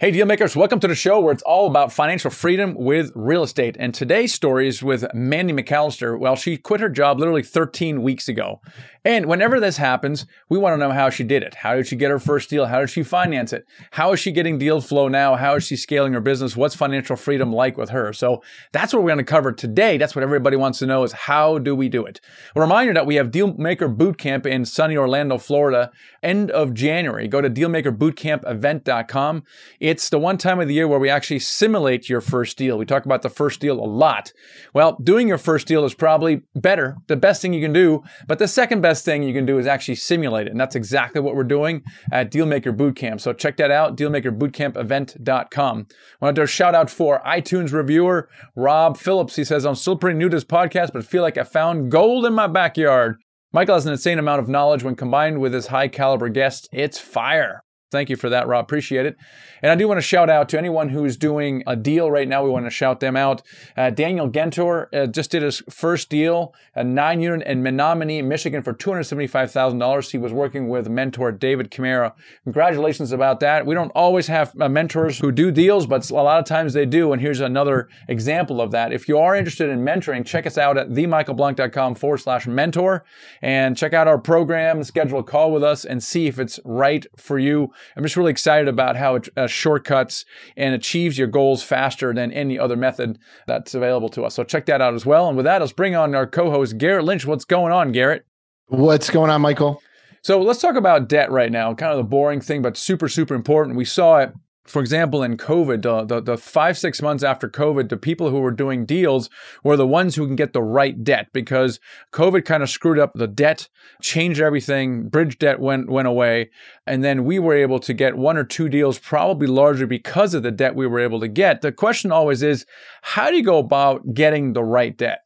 Hey, deal makers, welcome to the show where it's all about financial freedom with real estate. And today's story is with Mandy McAllister. Well, she quit her job literally 13 weeks ago. And whenever this happens, we want to know how she did it. How did she get her first deal? How did she finance it? How is she getting deal flow now? How is she scaling her business? What's financial freedom like with her? So that's what we're going to cover today. That's what everybody wants to know is how do we do it? A reminder that we have Dealmaker Bootcamp in sunny Orlando, Florida, end of January. Go to dealmakerbootcampevent.com. It's the one time of the year where we actually simulate your first deal. We talk about the first deal a lot. Well, doing your first deal is probably better, the best thing you can do, but the second best thing you can do is actually simulate it. And that's exactly what we're doing at Dealmaker Bootcamp. So check that out, dealmakerbootcampevent.com. I want to do a shout out for iTunes reviewer Rob Phillips. He says, I'm still pretty new to this podcast, but feel like I found gold in my backyard. Michael has an insane amount of knowledge when combined with his high caliber guests. It's fire. Thank you for that, Rob. Appreciate it. And I do want to shout out to anyone who's doing a deal right now. We want to shout them out. Uh, Daniel Gentor uh, just did his first deal, a nine unit in Menominee, Michigan for $275,000. He was working with mentor David Camara. Congratulations about that. We don't always have uh, mentors who do deals, but a lot of times they do. And here's another example of that. If you are interested in mentoring, check us out at themichaelblank.com forward slash mentor and check out our program, schedule a call with us and see if it's right for you. I'm just really excited about how it uh, shortcuts and achieves your goals faster than any other method that's available to us. So check that out as well. And with that, let's bring on our co-host Garrett Lynch. What's going on, Garrett? What's going on, Michael? So let's talk about debt right now. Kind of the boring thing, but super, super important. We saw it for example, in COVID, uh, the, the five, six months after COVID, the people who were doing deals were the ones who can get the right debt because COVID kind of screwed up the debt, changed everything. Bridge debt went, went away. And then we were able to get one or two deals, probably largely because of the debt we were able to get. The question always is, how do you go about getting the right debt?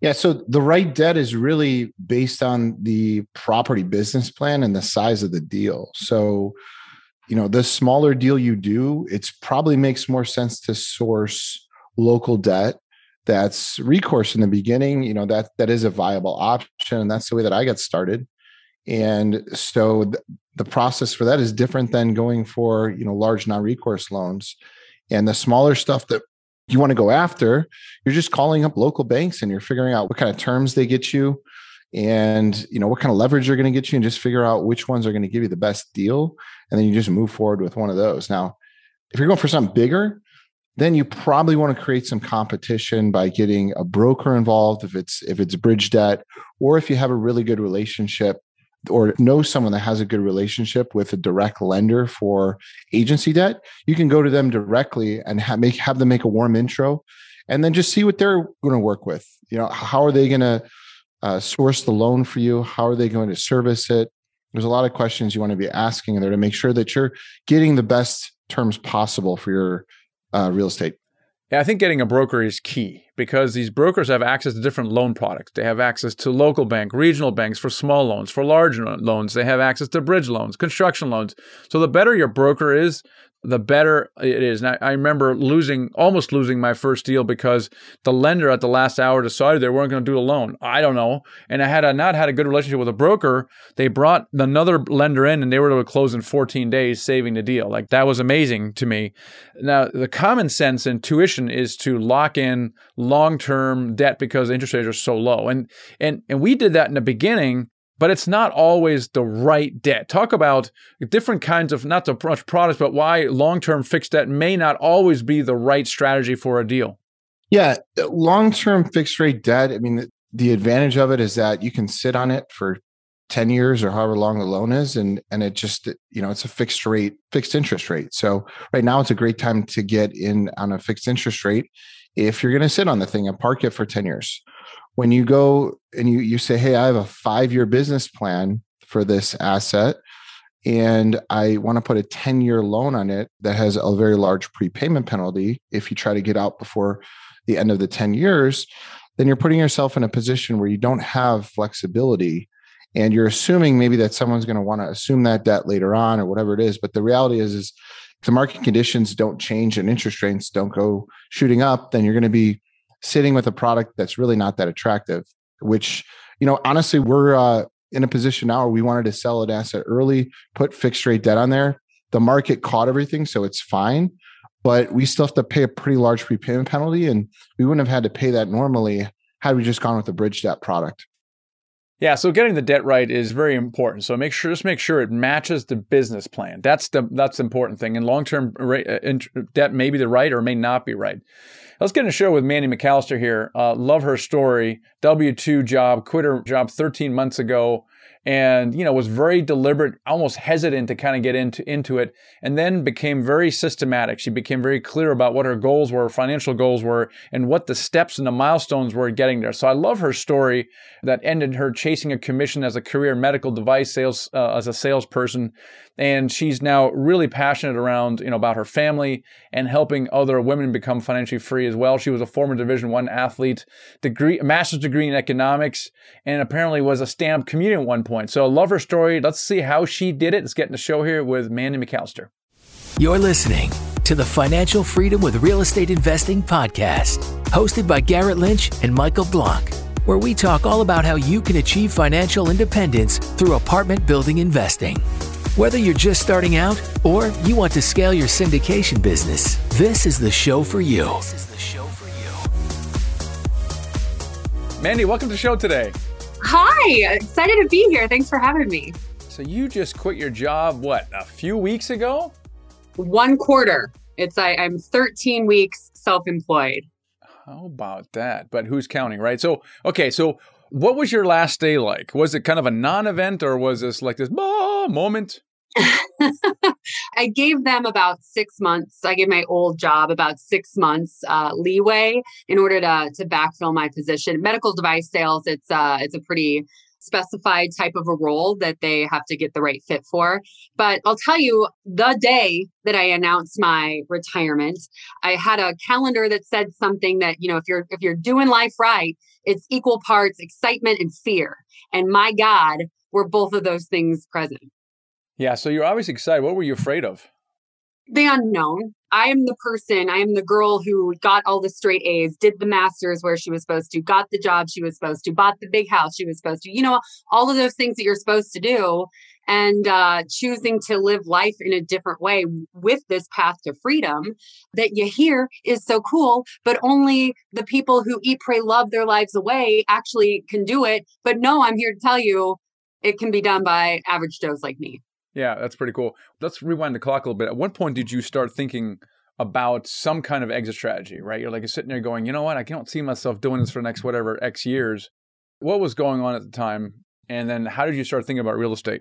Yeah, so the right debt is really based on the property business plan and the size of the deal. So, you know the smaller deal you do it's probably makes more sense to source local debt that's recourse in the beginning you know that that is a viable option and that's the way that i got started. And so th- the process for that is different than going for you know large non-recourse loans. And the smaller stuff that you want to go after you're just calling up local banks and you're figuring out what kind of terms they get you and you know what kind of leverage they're going to get you and just figure out which ones are going to give you the best deal and then you just move forward with one of those. Now if you're going for something bigger then you probably want to create some competition by getting a broker involved if it's if it's bridge debt or if you have a really good relationship or know someone that has a good relationship with a direct lender for agency debt you can go to them directly and have, make have them make a warm intro and then just see what they're going to work with. You know how are they going to uh, source the loan for you? How are they going to service it? There's a lot of questions you want to be asking there to make sure that you're getting the best terms possible for your uh, real estate. Yeah, I think getting a broker is key because these brokers have access to different loan products. They have access to local bank, regional banks for small loans, for large loans. They have access to bridge loans, construction loans. So the better your broker is, the better it is. And I, I, remember losing, almost losing my first deal because the lender at the last hour decided they weren't going to do the loan. I don't know. And I had not had a good relationship with a broker. They brought another lender in and they were able to close in 14 days, saving the deal. Like that was amazing to me. Now, the common sense intuition is to lock in long-term debt because interest rates are so low. And, and, and we did that in the beginning but it's not always the right debt. Talk about different kinds of not so much products, but why long term fixed debt may not always be the right strategy for a deal. Yeah, long term fixed rate debt. I mean, the advantage of it is that you can sit on it for 10 years or however long the loan is and and it just you know it's a fixed rate fixed interest rate so right now it's a great time to get in on a fixed interest rate if you're going to sit on the thing and park it for 10 years when you go and you you say, "Hey, I have a five year business plan for this asset." and I want to put a 10 year loan on it that has a very large prepayment penalty if you try to get out before the end of the 10 years, then you're putting yourself in a position where you don't have flexibility and you're assuming maybe that someone's going to want to assume that debt later on or whatever it is. But the reality is, is if the market conditions don't change and interest rates don't go shooting up, then you're going to be sitting with a product that's really not that attractive, which, you know, honestly, we're uh, in a position now where we wanted to sell an asset early, put fixed rate debt on there. the market caught everything, so it's fine. But we still have to pay a pretty large prepayment penalty, and we wouldn't have had to pay that normally had we just gone with the bridge debt product. Yeah, so getting the debt right is very important. So make sure just make sure it matches the business plan. That's the that's the important thing. And long term uh, debt may be the right or may not be right. Let's get in a show with Mandy McAllister here. Uh, love her story. W two job, quit her job 13 months ago and you know was very deliberate almost hesitant to kind of get into into it and then became very systematic. She became very clear about what her goals were financial goals were and what the steps and the milestones were getting there. So i love her story that ended her chasing a commission as a career medical device sales uh, as a salesperson and she's now really passionate around you know about her family and helping other women become financially free as well. She was a former division one athlete degree master's degree in economics and apparently was a stand-up comedian at one point. So love her story. Let's see how she did it. Let's get in the show here with mandy mcallister. You're listening to the financial freedom with real estate investing podcast hosted by garrett lynch and michael blank where we talk all about how you can achieve financial independence through apartment building investing whether you're just starting out or you want to scale your syndication business, this is the show for you. This is the show for you. Mandy, welcome to the show today. Hi, excited to be here. Thanks for having me. So you just quit your job what, a few weeks ago? One quarter. It's I, I'm 13 weeks self-employed. How about that? But who's counting, right? So, okay, so what was your last day like? Was it kind of a non-event or was this like this bah, moment? I gave them about six months. I gave my old job about six months uh, leeway in order to to backfill my position. Medical device sales, it's uh, it's a pretty specified type of a role that they have to get the right fit for. But I'll tell you, the day that I announced my retirement, I had a calendar that said something that you know if you're if you're doing life right, it's equal parts excitement and fear. And my God, were both of those things present. Yeah. So you're obviously excited. What were you afraid of? The unknown. I am the person, I am the girl who got all the straight A's, did the master's where she was supposed to, got the job she was supposed to, bought the big house she was supposed to, you know, all of those things that you're supposed to do. And uh, choosing to live life in a different way with this path to freedom that you hear is so cool, but only the people who eat, pray, love their lives away actually can do it. But no, I'm here to tell you it can be done by average Joes like me. Yeah, that's pretty cool. Let's rewind the clock a little bit. At what point did you start thinking about some kind of exit strategy, right? You're like you're sitting there going, you know what, I can't see myself doing this for the next whatever X years. What was going on at the time? And then how did you start thinking about real estate?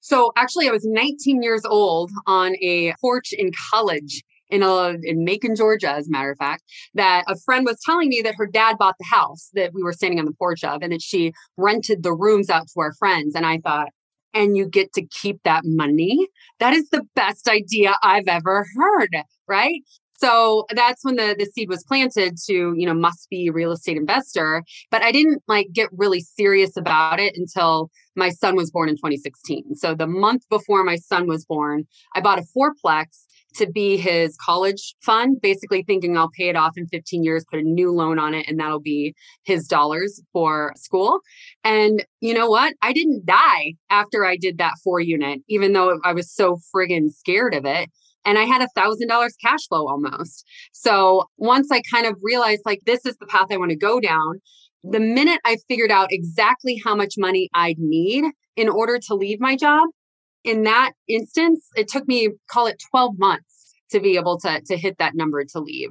So actually, I was 19 years old on a porch in college in a in Macon, Georgia, as a matter of fact, that a friend was telling me that her dad bought the house that we were standing on the porch of, and that she rented the rooms out to our friends. And I thought, and you get to keep that money. That is the best idea I've ever heard, right? So that's when the the seed was planted to, you know, must be real estate investor, but I didn't like get really serious about it until my son was born in 2016. So the month before my son was born, I bought a fourplex to be his college fund, basically thinking I'll pay it off in 15 years, put a new loan on it, and that'll be his dollars for school. And you know what? I didn't die after I did that four unit, even though I was so friggin' scared of it. And I had a thousand dollars cash flow almost. So once I kind of realized like this is the path I want to go down, the minute I figured out exactly how much money I'd need in order to leave my job, in that instance, it took me, call it 12 months to be able to, to hit that number to leave.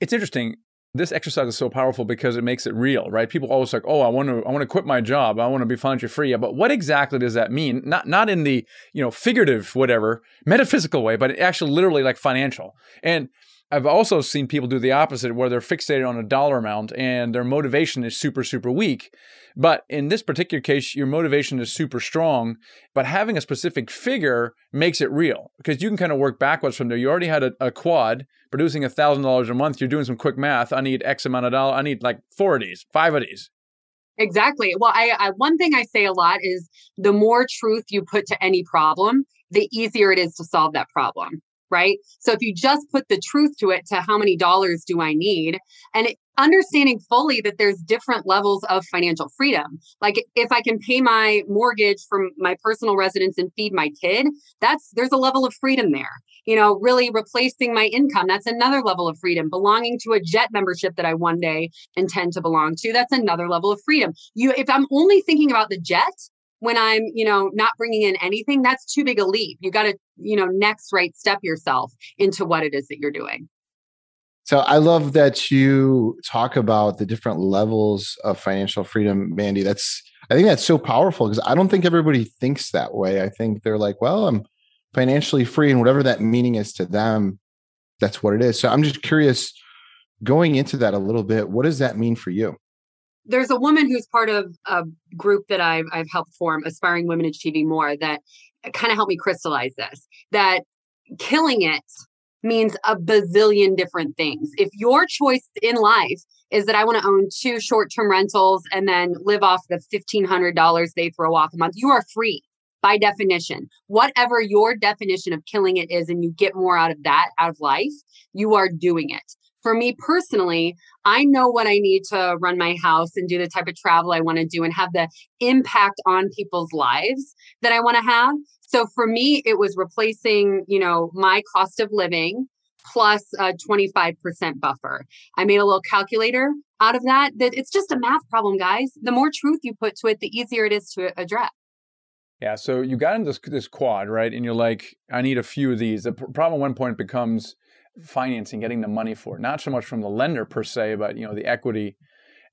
It's interesting. This exercise is so powerful because it makes it real, right? People always like, "Oh, I want to, I want to quit my job. I want to be financially free." But what exactly does that mean? Not, not in the you know figurative, whatever, metaphysical way, but actually, literally, like financial. And I've also seen people do the opposite where they're fixated on a dollar amount and their motivation is super, super weak. But in this particular case, your motivation is super strong, but having a specific figure makes it real because you can kind of work backwards from there. You already had a, a quad producing a thousand dollars a month. You're doing some quick math. I need X amount of dollars. I need like four of these, five of these. Exactly. Well, I, I one thing I say a lot is the more truth you put to any problem, the easier it is to solve that problem right? So if you just put the truth to it to how many dollars do I need and it, understanding fully that there's different levels of financial freedom. Like if I can pay my mortgage from my personal residence and feed my kid, that's there's a level of freedom there. You know, really replacing my income, that's another level of freedom. Belonging to a jet membership that I one day intend to belong to, that's another level of freedom. You if I'm only thinking about the jet, when I'm, you know, not bringing in anything, that's too big a leap. You got to, you know, next right step yourself into what it is that you're doing. So I love that you talk about the different levels of financial freedom, Mandy. That's I think that's so powerful because I don't think everybody thinks that way. I think they're like, well, I'm financially free and whatever that meaning is to them, that's what it is. So I'm just curious going into that a little bit, what does that mean for you? There's a woman who's part of a group that I've, I've helped form, Aspiring Women Achieving More, that kind of helped me crystallize this that killing it means a bazillion different things. If your choice in life is that I want to own two short term rentals and then live off the $1,500 they throw off a month, you are free by definition. Whatever your definition of killing it is, and you get more out of that, out of life, you are doing it for me personally, I know what I need to run my house and do the type of travel I want to do and have the impact on people's lives that I want to have. So for me, it was replacing, you know, my cost of living plus a 25% buffer. I made a little calculator out of that that it's just a math problem, guys. The more truth you put to it, the easier it is to address. Yeah, so you got into this, this quad, right? And you're like, I need a few of these. The problem at one point becomes financing, getting the money for it, not so much from the lender per se, but you know the equity.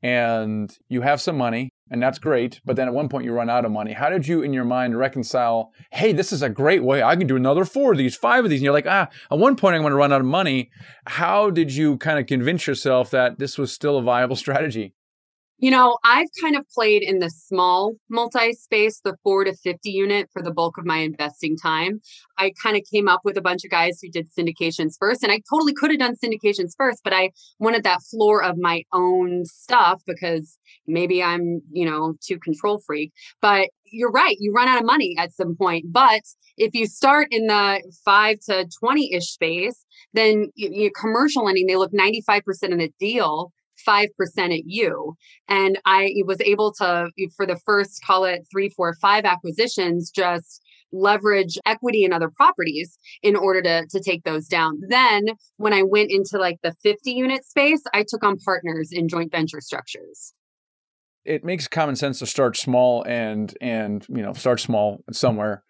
And you have some money, and that's great. But then at one point you run out of money. How did you, in your mind, reconcile? Hey, this is a great way. I can do another four of these, five of these. And you're like, ah, at one point I'm going to run out of money. How did you kind of convince yourself that this was still a viable strategy? You know, I've kind of played in the small multi space, the four to 50 unit for the bulk of my investing time. I kind of came up with a bunch of guys who did syndications first, and I totally could have done syndications first, but I wanted that floor of my own stuff because maybe I'm, you know, too control freak. But you're right, you run out of money at some point. But if you start in the five to 20 ish space, then you, you commercial lending, they look 95% of the deal 5% at you. And I was able to, for the first, call it three, four, five acquisitions, just leverage equity in other properties in order to, to take those down. Then when I went into like the 50 unit space, I took on partners in joint venture structures it makes common sense to start small and and you know start small somewhere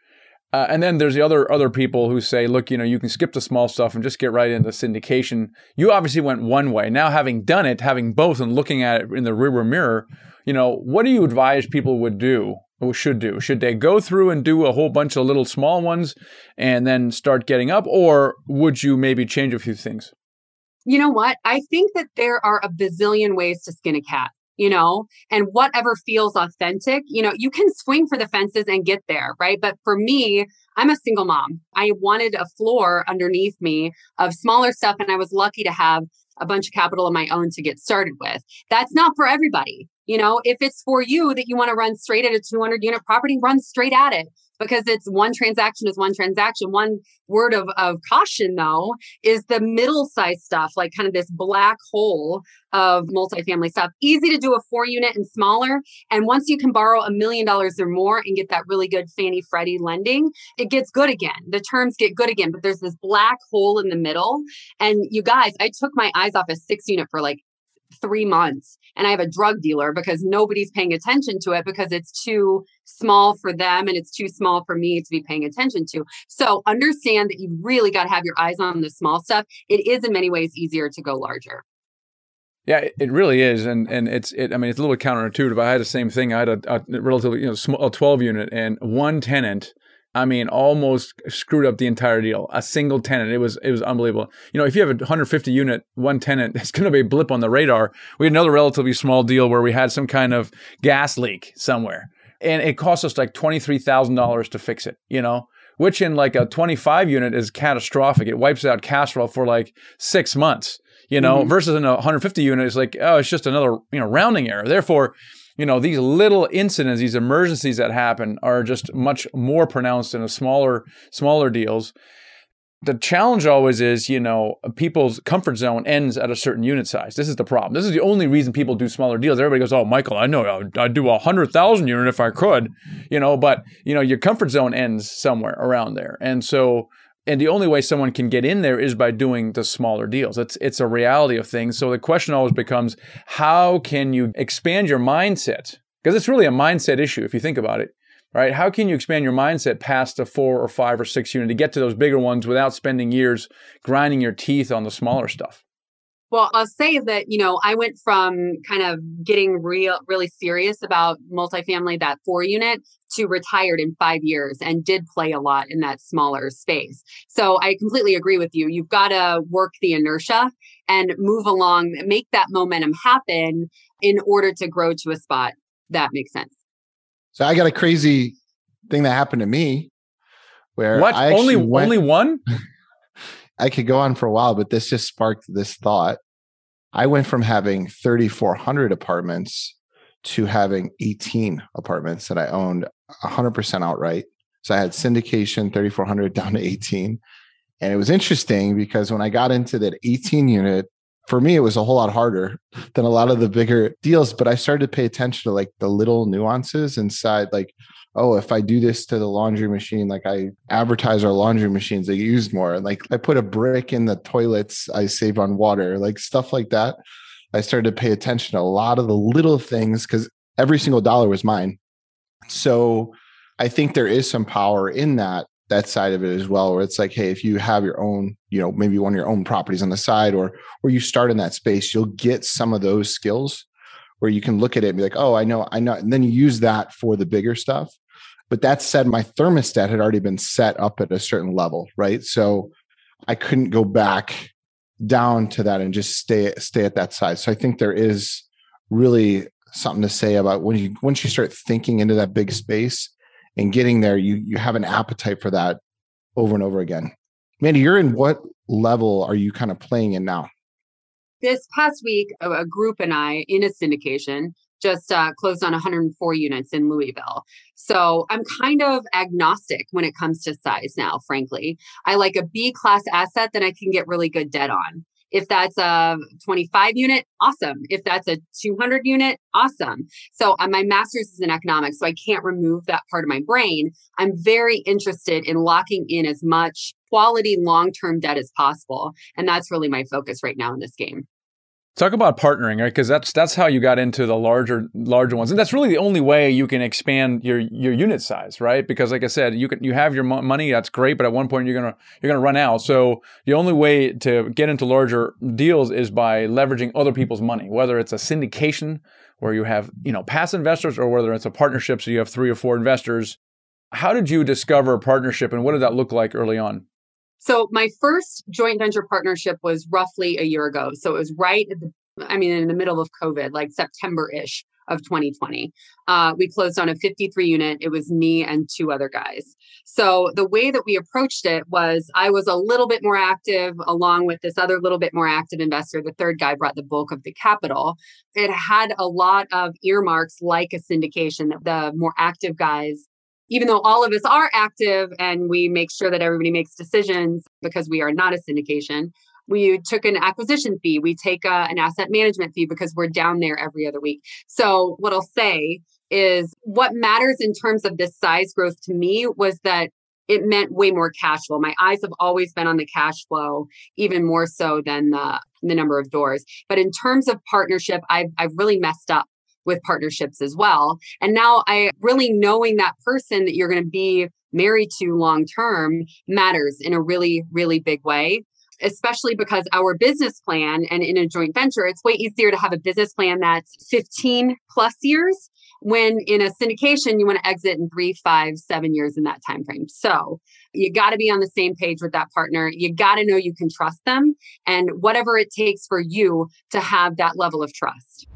uh, and then there's the other other people who say, look, you know, you can skip the small stuff and just get right into syndication. You obviously went one way. Now, having done it, having both, and looking at it in the rearview mirror, you know, what do you advise people would do or should do? Should they go through and do a whole bunch of little small ones and then start getting up, or would you maybe change a few things? You know what? I think that there are a bazillion ways to skin a cat you know, and whatever feels authentic, you know, you can swing for the fences and get there, right? But for me, I'm a single mom. I wanted a floor underneath me of smaller stuff, and I was lucky to have a bunch of capital of my own to get started with. That's not for everybody. You know, if it's for you that you want to run straight at a 200 unit property, run straight at it because it's one transaction is one transaction. One word of, of caution, though, is the middle size stuff, like kind of this black hole of multifamily stuff. Easy to do a four unit and smaller. And once you can borrow a million dollars or more and get that really good Fannie Freddie lending, it gets good again. The terms get good again, but there's this black hole in the middle. And you guys, I took my eyes off a six unit for like three months and I have a drug dealer because nobody's paying attention to it because it's too small for them and it's too small for me to be paying attention to. So understand that you really got to have your eyes on the small stuff. It is in many ways easier to go larger. Yeah, it really is, and and it's it. I mean, it's a little counterintuitive. I had the same thing. I had a, a relatively you know small, a twelve unit and one tenant I mean, almost screwed up the entire deal. A single tenant. It was it was unbelievable. You know, if you have a 150 unit, one tenant, it's going to be a blip on the radar. We had another relatively small deal where we had some kind of gas leak somewhere, and it cost us like twenty three thousand dollars to fix it. You know, which in like a 25 unit is catastrophic. It wipes out cash flow for like six months. You know, mm-hmm. versus in a 150 unit, it's like oh, it's just another you know rounding error. Therefore you know, these little incidents, these emergencies that happen are just much more pronounced in a smaller, smaller deals. the challenge always is, you know, people's comfort zone ends at a certain unit size. This is the problem. This is the only reason people do smaller deals. Everybody goes, "Oh, Michael, I know I'd do a hundred thousand unit if I could," you know. But you know, your comfort zone ends somewhere around there, and so and the only way someone can get in there is by doing the smaller deals. It's it's a reality of things. So the question always becomes, how can you expand your mindset? Because it's really a mindset issue if you think about it right? How can you expand your mindset past a four or five or six unit to get to those bigger ones without spending years grinding your teeth on the smaller stuff? Well, I'll say that, you know, I went from kind of getting real, really serious about multifamily, that four unit, to retired in five years and did play a lot in that smaller space. So I completely agree with you. You've got to work the inertia and move along, make that momentum happen in order to grow to a spot that makes sense. So I got a crazy thing that happened to me where what I only went, only one. I could go on for a while, but this just sparked this thought. I went from having 3,400 apartments to having 18 apartments that I owned 100% outright. So I had syndication 3,400 down to 18. And it was interesting because when I got into that 18 unit, for me, it was a whole lot harder than a lot of the bigger deals. But I started to pay attention to like the little nuances inside, like, oh, if I do this to the laundry machine, like I advertise our laundry machines, they use more. Like I put a brick in the toilets, I save on water, like stuff like that. I started to pay attention to a lot of the little things because every single dollar was mine. So I think there is some power in that that side of it as well where it's like hey if you have your own you know maybe one of your own properties on the side or or you start in that space you'll get some of those skills where you can look at it and be like oh i know i know and then you use that for the bigger stuff but that said my thermostat had already been set up at a certain level right so i couldn't go back down to that and just stay stay at that size so i think there is really something to say about when you once you start thinking into that big space and getting there, you you have an appetite for that over and over again. Mandy, you're in what level are you kind of playing in now? This past week, a group and I in a syndication just uh, closed on 104 units in Louisville. So I'm kind of agnostic when it comes to size now, frankly. I like a B class asset that I can get really good debt on. If that's a 25 unit, awesome. If that's a 200 unit, awesome. So uh, my master's is in economics, so I can't remove that part of my brain. I'm very interested in locking in as much quality long term debt as possible. And that's really my focus right now in this game. Talk about partnering, right? Because that's that's how you got into the larger larger ones, and that's really the only way you can expand your your unit size, right? Because like I said, you can you have your money, that's great, but at one point you're gonna you're gonna run out. So the only way to get into larger deals is by leveraging other people's money, whether it's a syndication where you have you know passive investors, or whether it's a partnership, so you have three or four investors. How did you discover partnership, and what did that look like early on? So my first joint venture partnership was roughly a year ago. So it was right at the, I mean, in the middle of COVID, like September ish of 2020. Uh, we closed on a 53 unit. It was me and two other guys. So the way that we approached it was I was a little bit more active along with this other little bit more active investor. The third guy brought the bulk of the capital. It had a lot of earmarks like a syndication that the more active guys even though all of us are active and we make sure that everybody makes decisions because we are not a syndication, we took an acquisition fee. We take a, uh, an asset management fee because we're down there every other week. So, what I'll say is what matters in terms of this size growth to me was that it meant way more cash flow. My eyes have always been on the cash flow, even more so than the, the number of doors. But in terms of partnership, I've, I've really messed up with partnerships as well. And now I really knowing that person that you're going to be married to long term matters in a really, really big way. Especially because our business plan and in a joint venture, it's way easier to have a business plan that's 15 plus years when in a syndication you want to exit in three five seven years in that time frame so you got to be on the same page with that partner you got to know you can trust them and whatever it takes for you to have that level of trust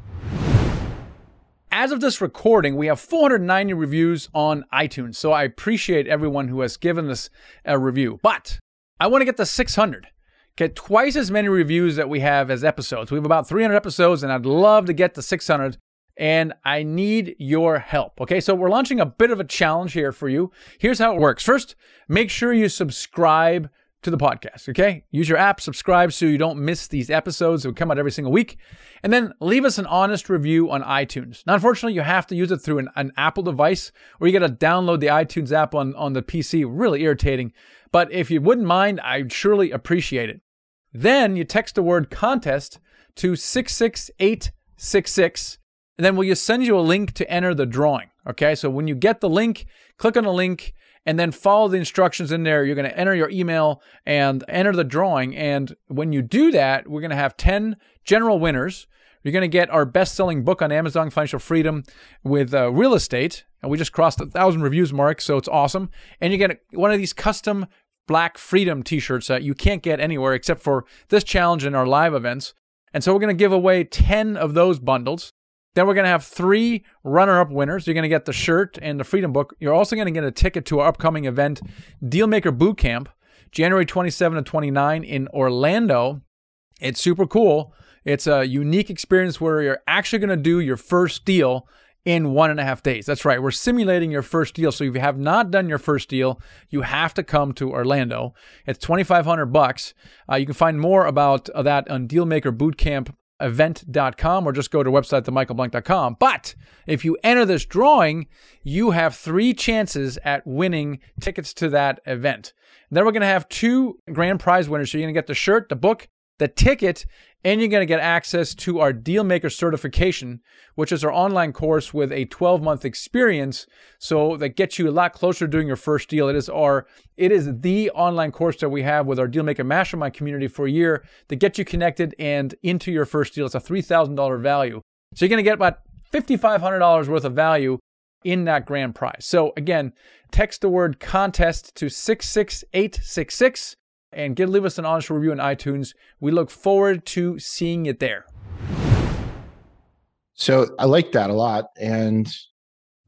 as of this recording, we have 490 reviews on iTunes. So I appreciate everyone who has given this a review. But I want to get to 600. Get twice as many reviews that we have as episodes. We have about 300 episodes, and I'd love to get to 600. And I need your help. Okay, so we're launching a bit of a challenge here for you. Here's how it works. First, make sure you subscribe to the podcast, okay? Use your app, subscribe so you don't miss these episodes that come out every single week. And then leave us an honest review on iTunes. Now, unfortunately, you have to use it through an, an Apple device or you got to download the iTunes app on, on the PC. Really irritating. But if you wouldn't mind, I'd surely appreciate it. Then you text the word contest to 66866, and then we'll just send you a link to enter the drawing. Okay, so when you get the link, click on the link and then follow the instructions in there. You're going to enter your email and enter the drawing. And when you do that, we're going to have 10 general winners. You're going to get our best selling book on Amazon, Financial Freedom with uh, real estate. And we just crossed a thousand reviews mark, so it's awesome. And you get one of these custom Black Freedom t shirts that you can't get anywhere except for this challenge and our live events. And so we're going to give away 10 of those bundles. Then we're going to have three runner up winners. You're going to get the shirt and the Freedom Book. You're also going to get a ticket to our upcoming event, Dealmaker Boot Camp, January 27 and 29 in Orlando. It's super cool. It's a unique experience where you're actually going to do your first deal in one and a half days. That's right. We're simulating your first deal. So if you have not done your first deal, you have to come to Orlando. It's 2,500 bucks. Uh, you can find more about that on Dealmaker Bootcamp event.com or just go to website themichaelblank.com. But if you enter this drawing, you have three chances at winning tickets to that event. Then we're going to have two grand prize winners. So you're going to get the shirt, the book, the ticket, and you're going to get access to our Dealmaker certification, which is our online course with a 12 month experience. So that gets you a lot closer to doing your first deal. It is our, it is the online course that we have with our Dealmaker Mastermind community for a year to get you connected and into your first deal. It's a $3,000 value. So you're going to get about $5,500 worth of value in that grand prize. So again, text the word contest to 66866 and get leave us an honest review on iTunes. We look forward to seeing it there. So I like that a lot. And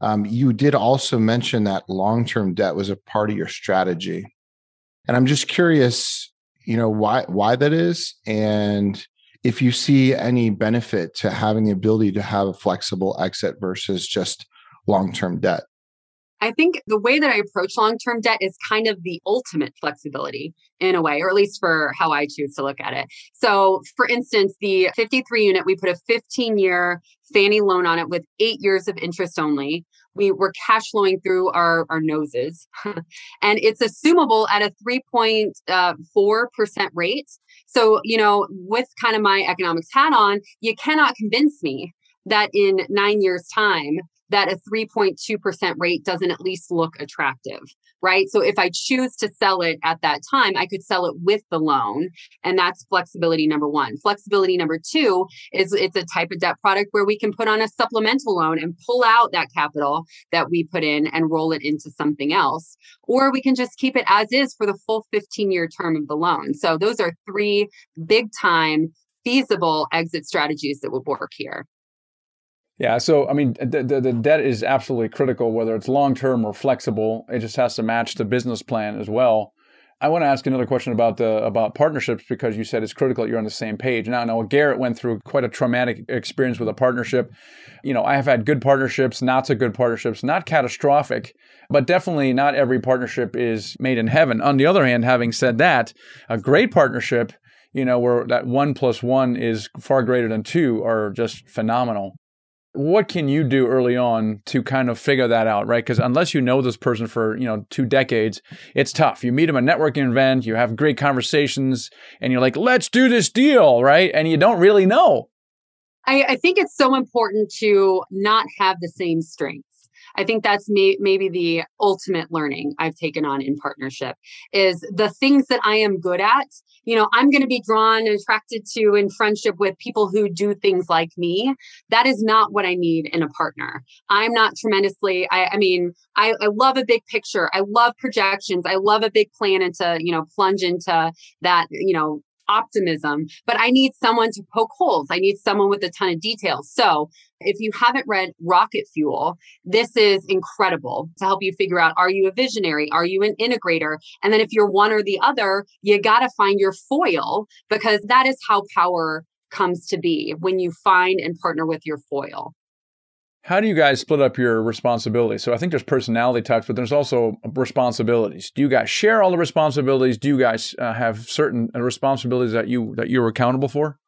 um, you did also mention that long term debt was a part of your strategy. And I'm just curious, you know, why why that is and if you see any benefit to having the ability to have a flexible exit versus just long term debt. I think the way that I approach long term debt is kind of the ultimate flexibility in a way, or at least for how I choose to look at it. So, for instance, the 53 unit, we put a 15 year Fannie loan on it with eight years of interest only. We were cash flowing through our, our noses, and it's assumable at a 3.4% uh, rate. So, you know, with kind of my economics hat on, you cannot convince me that in nine years' time, that a 3.2% rate doesn't at least look attractive, right? So if I choose to sell it at that time, I could sell it with the loan. And that's flexibility number one. Flexibility number two is it's a type of debt product where we can put on a supplemental loan and pull out that capital that we put in and roll it into something else. Or we can just keep it as is for the full 15 year term of the loan. So those are three big time feasible exit strategies that would work here. Yeah, so I mean, the, the, the debt is absolutely critical, whether it's long term or flexible. It just has to match the business plan as well. I want to ask another question about the about partnerships because you said it's critical that you're on the same page. Now, now Garrett went through quite a traumatic experience with a partnership. You know, I have had good partnerships, not so good partnerships, not catastrophic, but definitely not every partnership is made in heaven. On the other hand, having said that, a great partnership, you know, where that one plus one is far greater than two, are just phenomenal what can you do early on to kind of figure that out right? Because unless you know this person for you know two decades it's tough. You meet them at networking event you have great conversations and you're like let's do this deal right? And you don't really know. I, I think it's so important to not have the same strengths I think that's may, maybe the ultimate learning I've taken on in partnership is the things that I am good at. You know, I'm going to be drawn and attracted to in friendship with people who do things like me. That is not what I need in a partner. I'm not tremendously, I, I mean, I, I love a big picture. I love projections. I love a big plan and to, you know, plunge into that, you know, optimism, but I need someone to poke holes. I need someone with a ton of details. So if you haven't read Rocket Fuel, this is incredible to help you figure out are you a visionary? Are you an integrator? And then if you're one or the other, you got to find your foil because that is how power comes to be when you find and partner with your foil. How do you guys split up your responsibilities? So I think there's personality types, but there's also responsibilities. Do you guys share all the responsibilities? Do you guys uh, have certain responsibilities that you that you're accountable for?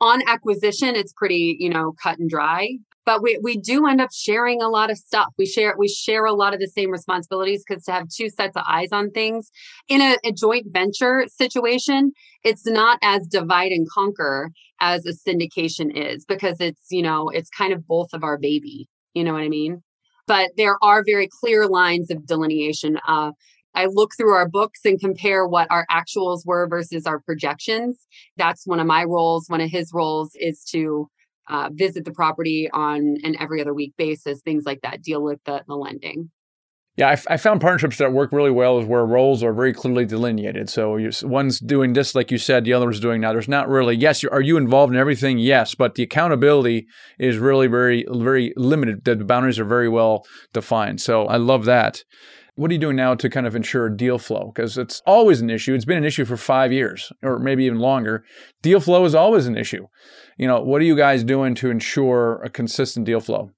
On acquisition, it's pretty, you know, cut and dry but we, we do end up sharing a lot of stuff. We share we share a lot of the same responsibilities because to have two sets of eyes on things. In a, a, joint venture situation it's not as divide and conquer as a syndication is because it's you know it's kind of both of our baby you know what i mean? But there are very clear lines of delineation uh, I look through our books and compare what our actuals were versus our projections. That's one of my roles. One of his roles is to uh, visit the property on an every other week basis, things like that, deal with the, the lending. Yeah, I, I found partnerships that work really well is where roles are very clearly delineated. So one's doing this, like you said, the other is doing that. There's not really yes. Are you involved in everything? Yes, but the accountability is really very very limited. The boundaries are very well defined. So I love that. What are you doing now to kind of ensure deal flow? Because it's always an issue. It's been an issue for five years or maybe even longer. Deal flow is always an issue. You know, what are you guys doing to ensure a consistent deal flow?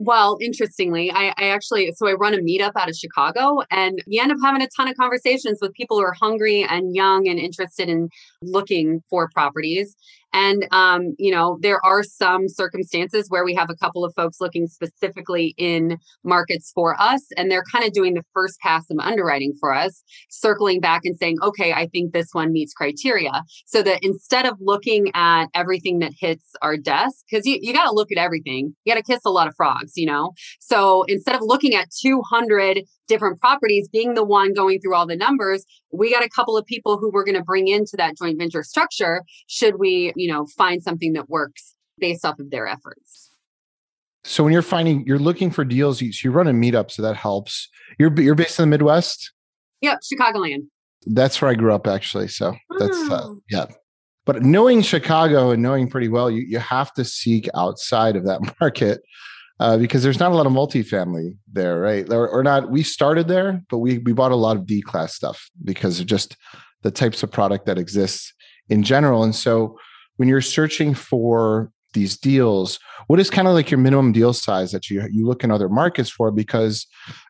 Well, interestingly, I, I, actually, so I run a meetup out of Chicago and you end up having a ton of conversations with people who are hungry and young and interested in looking for properties. And, um, you know, there are some circumstances where we have a couple of folks looking specifically in markets for us, and they're kind of doing the first pass of underwriting for us, circling back and saying, okay, I think this one meets criteria. So that instead of looking at everything that hits our desk, because you, you got to look at everything, you got to kiss a lot of frogs, you know? So instead of looking at 200 different properties, being the one going through all the numbers, we got a couple of people who we're going to bring into that joint venture structure should we, you know, find something that works based off of their efforts. So when you're finding you're looking for deals, you, you run a meetup, so that helps. You're you're based in the Midwest? Yep, Chicagoland. That's where I grew up actually. So that's uh, oh. yeah. But knowing Chicago and knowing pretty well, you, you have to seek outside of that market uh, because there's not a lot of multifamily there, right? Or, or, not. We started there, but we we bought a lot of D class stuff because of just the types of product that exists in general. And so when you're searching for these deals, what is kind of like your minimum deal size that you you look in other markets for? Because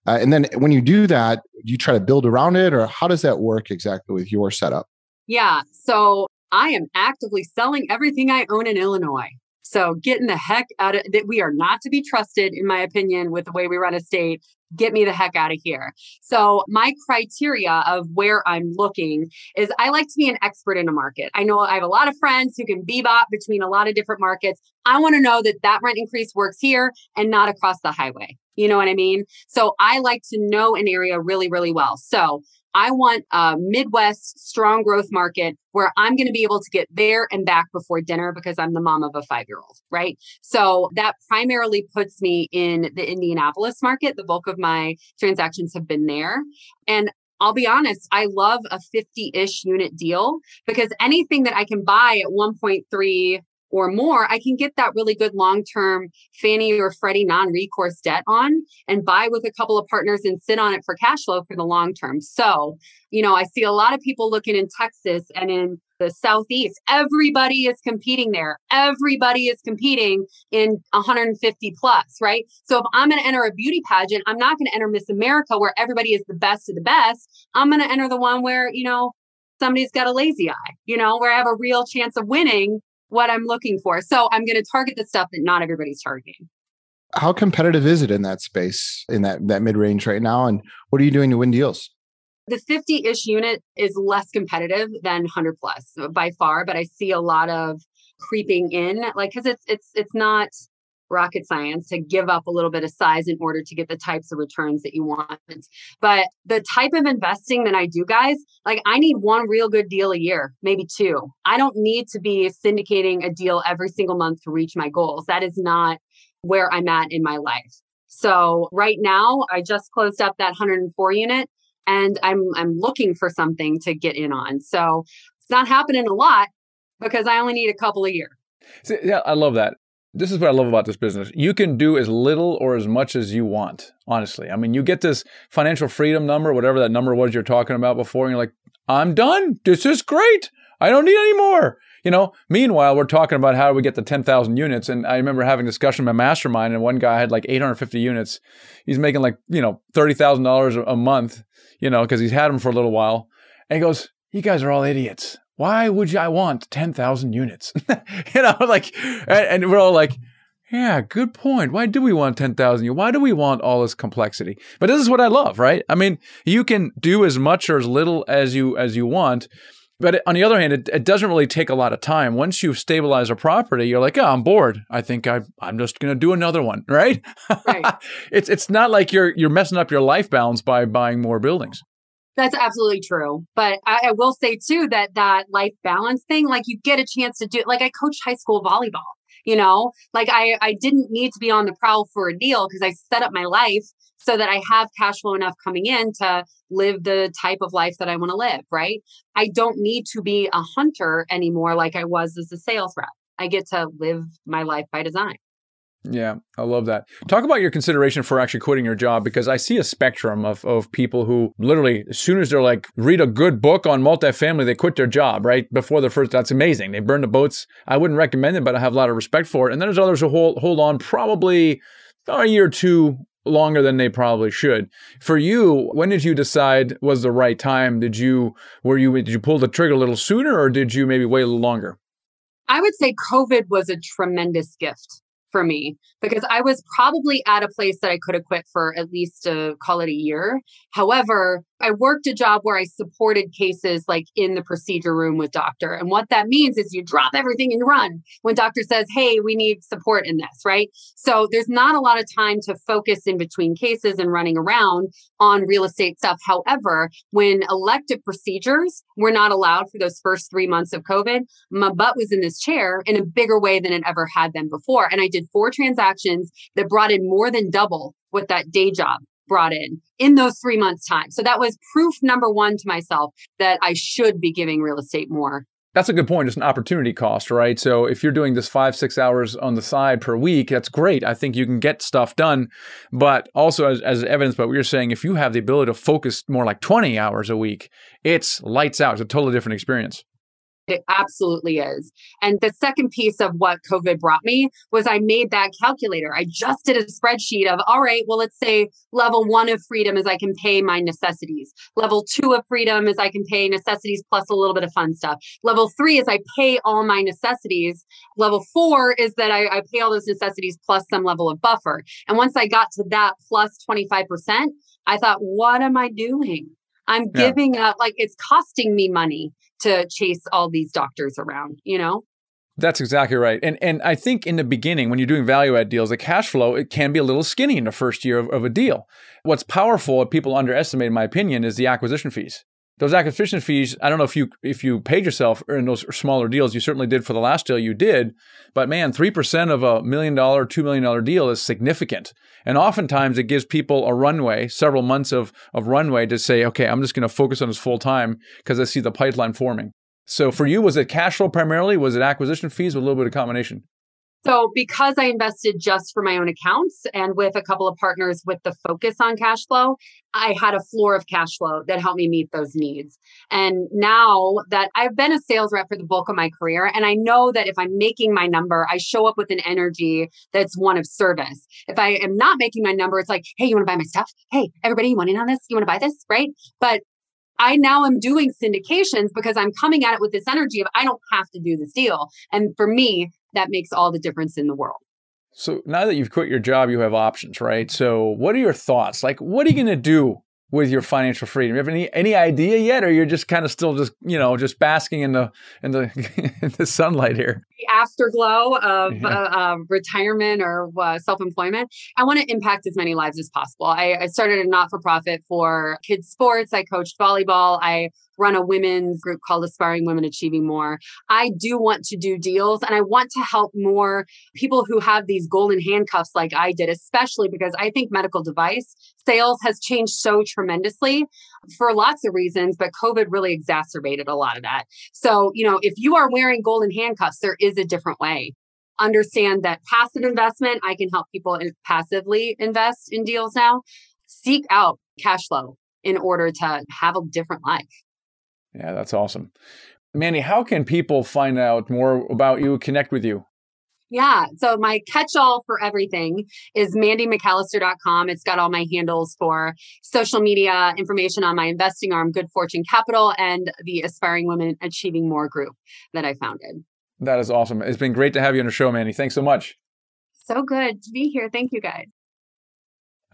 uh, and then when you do that, you try to build around it, or how does that work exactly with your setup? Yeah, so I am actively selling everything I own in Illinois. So getting the heck out of that, we are not to be trusted, in my opinion, with the way we run a state. Get me the heck out of here. So, my criteria of where I'm looking is I like to be an expert in a market. I know I have a lot of friends who can bebop between a lot of different markets. I want to know that that rent increase works here and not across the highway. You know what I mean? So, I like to know an area really, really well. So, I want a Midwest strong growth market where I'm going to be able to get there and back before dinner because I'm the mom of a five year old, right? So that primarily puts me in the Indianapolis market. The bulk of my transactions have been there. And I'll be honest, I love a 50 ish unit deal because anything that I can buy at 1.3 or more, I can get that really good long term Fannie or Freddie non recourse debt on and buy with a couple of partners and sit on it for cash flow for the long term. So, you know, I see a lot of people looking in Texas and in the Southeast. Everybody is competing there. Everybody is competing in 150 plus, right? So if I'm going to enter a beauty pageant, I'm not going to enter Miss America where everybody is the best of the best. I'm going to enter the one where, you know, somebody's got a lazy eye, you know, where I have a real chance of winning what I'm looking for. So I'm going to target the stuff that not everybody's targeting. How competitive is it in that space, in that, that mid range right now? And what are you doing to win deals? The 50 ish unit is less competitive than 100 plus by far, but I see a lot of creeping in like because it's it's it's not rocket science to give up a little bit of size in order to get the types of returns that you want. But the type of investing that I do, guys, like I need one real good deal a year, maybe two. I don't need to be syndicating a deal every single month to reach my goals. That is not where I'm at in my life. So right now, I just closed up that 104 unit and I'm I'm looking for something to get in on. So it's not happening a lot because I only need a couple a year. yeah, I love that this is what I love about this business. You can do as little or as much as you want, honestly. I mean, you get this financial freedom number, whatever that number was you're talking about before, and you're like, I'm done. This is great. I don't need any more. You know, meanwhile, we're talking about how we get the 10,000 units. And I remember having a discussion with my mastermind, and one guy had like 850 units. He's making like, you know, $30,000 a month, you know, because he's had them for a little while. And he goes, You guys are all idiots. Why would I want 10,000 units? you know, like, and, we're all like, yeah, good point. Why do we want 10,000? Why do we want all this complexity? But this is what I love, right? I mean, you can do as much or as little as you as you want. But on the other hand, it, it doesn't really take a lot of time. Once you stabilize a property, you're like, oh, I'm bored. I think I, I'm just going to do another one, right? right. it's it's not like you're you're messing up your life balance by buying more buildings. That's absolutely true. But I, I will say too that that life balance thing, like you get a chance to do. Like I coached high school volleyball you know like i i didn't need to be on the prowl for a deal because i set up my life so that i have cash flow enough coming in to live the type of life that i want to live right i don't need to be a hunter anymore like i was as a sales rep i get to live my life by design yeah, I love that. Talk about your consideration for actually quitting your job because I see a spectrum of, of people who literally, as soon as they're like, read a good book on multifamily, they quit their job, right? Before the first, that's amazing. They burn the boats. I wouldn't recommend it, but I have a lot of respect for it. And then there's others who hold, hold on probably a year or two longer than they probably should. For you, when did you decide was the right time? Did you, were you, did you pull the trigger a little sooner or did you maybe wait a little longer? I would say COVID was a tremendous gift for me because I was probably at a place that I could have quit for at least a call it a year. However, I worked a job where I supported cases like in the procedure room with doctor. And what that means is you drop everything and run when doctor says, Hey, we need support in this, right? So there's not a lot of time to focus in between cases and running around on real estate stuff. However, when elective procedures were not allowed for those first three months of COVID, my butt was in this chair in a bigger way than it ever had been before. And I did four transactions that brought in more than double what that day job brought in in those three months' time. So that was proof number one to myself that I should be giving real estate more. That's a good point. It's an opportunity cost, right? So if you're doing this five, six hours on the side per week, that's great. I think you can get stuff done. But also, as, as evidence by what you're saying, if you have the ability to focus more like 20 hours a week, it's lights out. It's a totally different experience. It absolutely is. And the second piece of what COVID brought me was I made that calculator. I just did a spreadsheet of, all right, well, let's say level one of freedom is I can pay my necessities. Level two of freedom is I can pay necessities plus a little bit of fun stuff. Level three is I pay all my necessities. Level four is that I, I pay all those necessities plus some level of buffer. And once I got to that plus 25%, I thought, what am I doing? I'm giving yeah. up, like it's costing me money to chase all these doctors around, you know? That's exactly right. And and I think in the beginning, when you're doing value add deals, the cash flow, it can be a little skinny in the first year of, of a deal. What's powerful, people underestimate, in my opinion, is the acquisition fees those acquisition fees i don't know if you if you paid yourself in those smaller deals. You certainly did for the last deal you did. But man 3% of a million dollar $2 million deal is significant. And oftentimes it gives people a runway several months of, of runway to say okay i'm just going to focus on this full time because i see the pipeline forming. So for you was it cash flow primarily? Was it acquisition fees? With a little bit of combination so, because I invested just for my own accounts and with a couple of partners with the focus on cash flow, I had a floor of cash flow that helped me meet those needs. And now that I've been a sales rep for the bulk of my career, and I know that if I'm making my number, I show up with an energy that's one of service. If I am not making my number, it's like, hey, you want to buy my stuff? Hey, everybody, you want in on this? You want to buy this? Right. But I now am doing syndications because I'm coming at it with this energy of I don't have to do this deal. And for me, that makes all the difference in the world. So now that you've quit your job, you have options, right? So what are your thoughts? Like, what are you going to do with your financial freedom? You have any any idea yet, or you're just kind of still just you know just basking in the in the in the sunlight here? The afterglow of yeah. uh, uh, retirement or uh, self employment. I want to impact as many lives as possible. I, I started a not for profit for kids sports. I coached volleyball. I run a women's group called Aspiring Women Achieving More. I do want to do deals and I want to help more people who have these golden handcuffs like I did, especially because I think medical device sales has changed so tremendously for lots of reasons, but COVID really exacerbated a lot of that. So, you know, if you are wearing golden handcuffs, there is a different way understand that passive investment, I can help people passively invest in deals now. Seek out cash flow in order to have a different life. Yeah, that's awesome. Mandy, how can people find out more about you, connect with you? Yeah. So my catch all for everything is mandymccallister.com. It's got all my handles for social media, information on my investing arm, Good Fortune Capital, and the Aspiring Women Achieving More group that I founded. That is awesome. It's been great to have you on the show, Mandy. Thanks so much. So good to be here. Thank you, guys.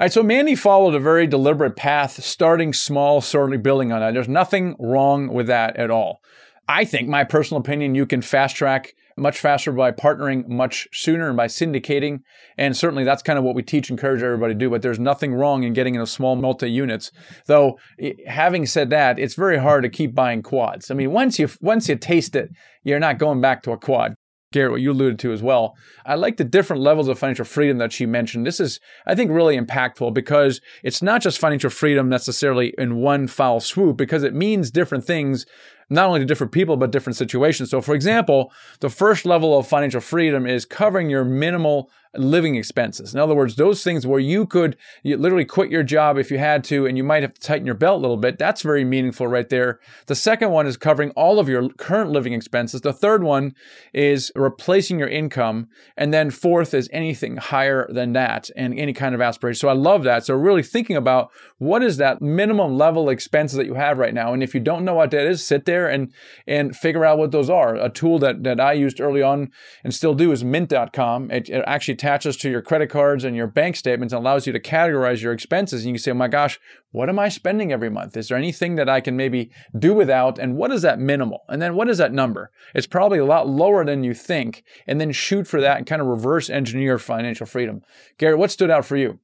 All right, so Mandy followed a very deliberate path, starting small, certainly building on that. There's nothing wrong with that at all. I think, my personal opinion, you can fast track much faster by partnering much sooner and by syndicating. And certainly that's kind of what we teach, encourage everybody to do. But there's nothing wrong in getting into small multi units. Though, having said that, it's very hard to keep buying quads. I mean, once you once you taste it, you're not going back to a quad. Garrett, what you alluded to as well. I like the different levels of financial freedom that she mentioned. This is, I think, really impactful because it's not just financial freedom necessarily in one foul swoop, because it means different things not only to different people, but different situations. So, for example, the first level of financial freedom is covering your minimal living expenses. In other words, those things where you could you literally quit your job if you had to, and you might have to tighten your belt a little bit. That's very meaningful right there. The second one is covering all of your current living expenses. The third one is replacing your income. And then fourth is anything higher than that and any kind of aspiration. So I love that. So really thinking about what is that minimum level expenses that you have right now. And if you don't know what that is, sit there and, and figure out what those are. A tool that, that I used early on and still do is mint.com. It, it actually attaches to your credit cards and your bank statements and allows you to categorize your expenses. And you can say, oh my gosh, what am I spending every month? Is there anything that I can maybe do without? And what is that minimal? And then what is that number? It's probably a lot lower than you think. And then shoot for that and kind of reverse engineer financial freedom. Gary, what stood out for you?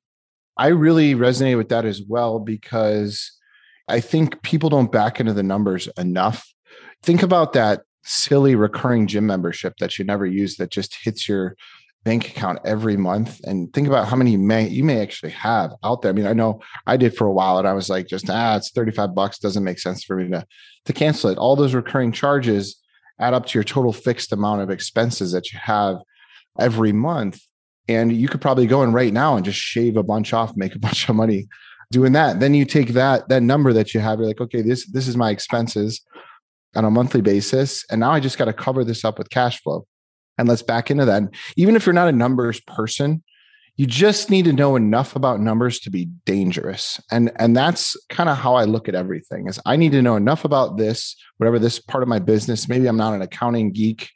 I really resonate with that as well because I think people don't back into the numbers enough. Think about that silly recurring gym membership that you never use that just hits your bank account every month and think about how many you may you may actually have out there. I mean, I know I did for a while and I was like, just ah, it's 35 bucks, doesn't make sense for me to to cancel it. All those recurring charges add up to your total fixed amount of expenses that you have every month. And you could probably go in right now and just shave a bunch off, make a bunch of money doing that. Then you take that that number that you have, you're like, okay, this this is my expenses on a monthly basis. And now I just got to cover this up with cash flow and let's back into that. Even if you're not a numbers person, you just need to know enough about numbers to be dangerous. And and that's kind of how I look at everything. Is I need to know enough about this, whatever this part of my business, maybe I'm not an accounting geek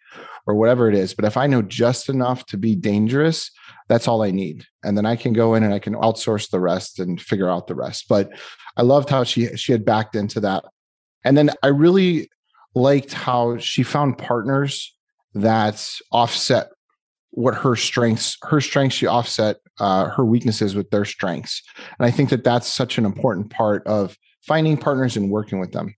or whatever it is, but if I know just enough to be dangerous, that's all I need. And then I can go in and I can outsource the rest and figure out the rest. But I loved how she she had backed into that. And then I really liked how she found partners that offset what her strengths her strengths she offset uh, her weaknesses with their strengths and i think that that's such an important part of finding partners and working with them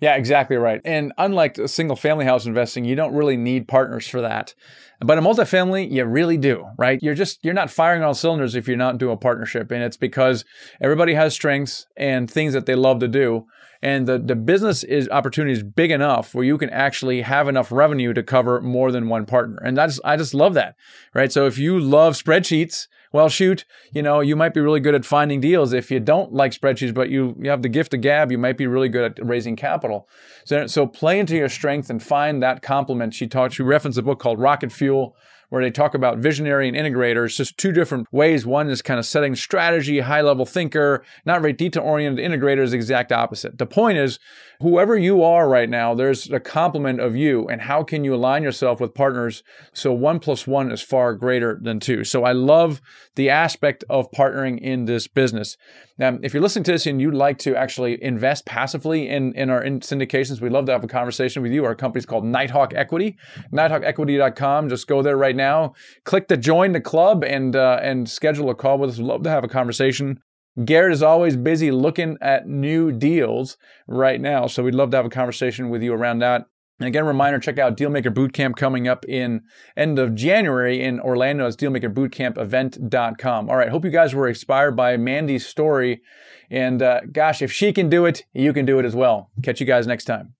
yeah, exactly right. And unlike single family house investing, you don't really need partners for that. But a multifamily, you really do, right? You're just you're not firing on all cylinders if you're not doing a partnership. And it's because everybody has strengths and things that they love to do and the, the business is opportunity is big enough where you can actually have enough revenue to cover more than one partner. And that's I just love that. Right. So if you love spreadsheets, well shoot, you know, you might be really good at finding deals. If you don't like spreadsheets, but you, you have the gift of gab, you might be really good at raising capital. So so play into your strength and find that complement. She taught she referenced a book called Rocket Fuel where they talk about visionary and integrators, just two different ways. One is kind of setting strategy, high level thinker, not very detail oriented. Integrator is the exact opposite. The point is, whoever you are right now, there's a complement of you, and how can you align yourself with partners so one plus one is far greater than two? So I love the aspect of partnering in this business. Now, if you're listening to this and you'd like to actually invest passively in, in our in syndications, we'd love to have a conversation with you. Our company's called Nighthawk Equity, nighthawkequity.com. Just go there right now, click to join the club, and uh, and schedule a call with us. We'd love to have a conversation. Garrett is always busy looking at new deals right now. So we'd love to have a conversation with you around that. And again, reminder, check out Dealmaker Bootcamp coming up in end of January in Orlando. It's dealmakerbootcampevent.com. All right. Hope you guys were inspired by Mandy's story. And uh, gosh, if she can do it, you can do it as well. Catch you guys next time.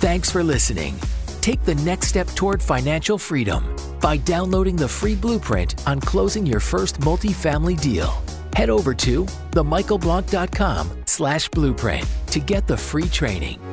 Thanks for listening. Take the next step toward financial freedom by downloading the free blueprint on closing your first multifamily deal. Head over to themichaelblank.com slash blueprint to get the free training.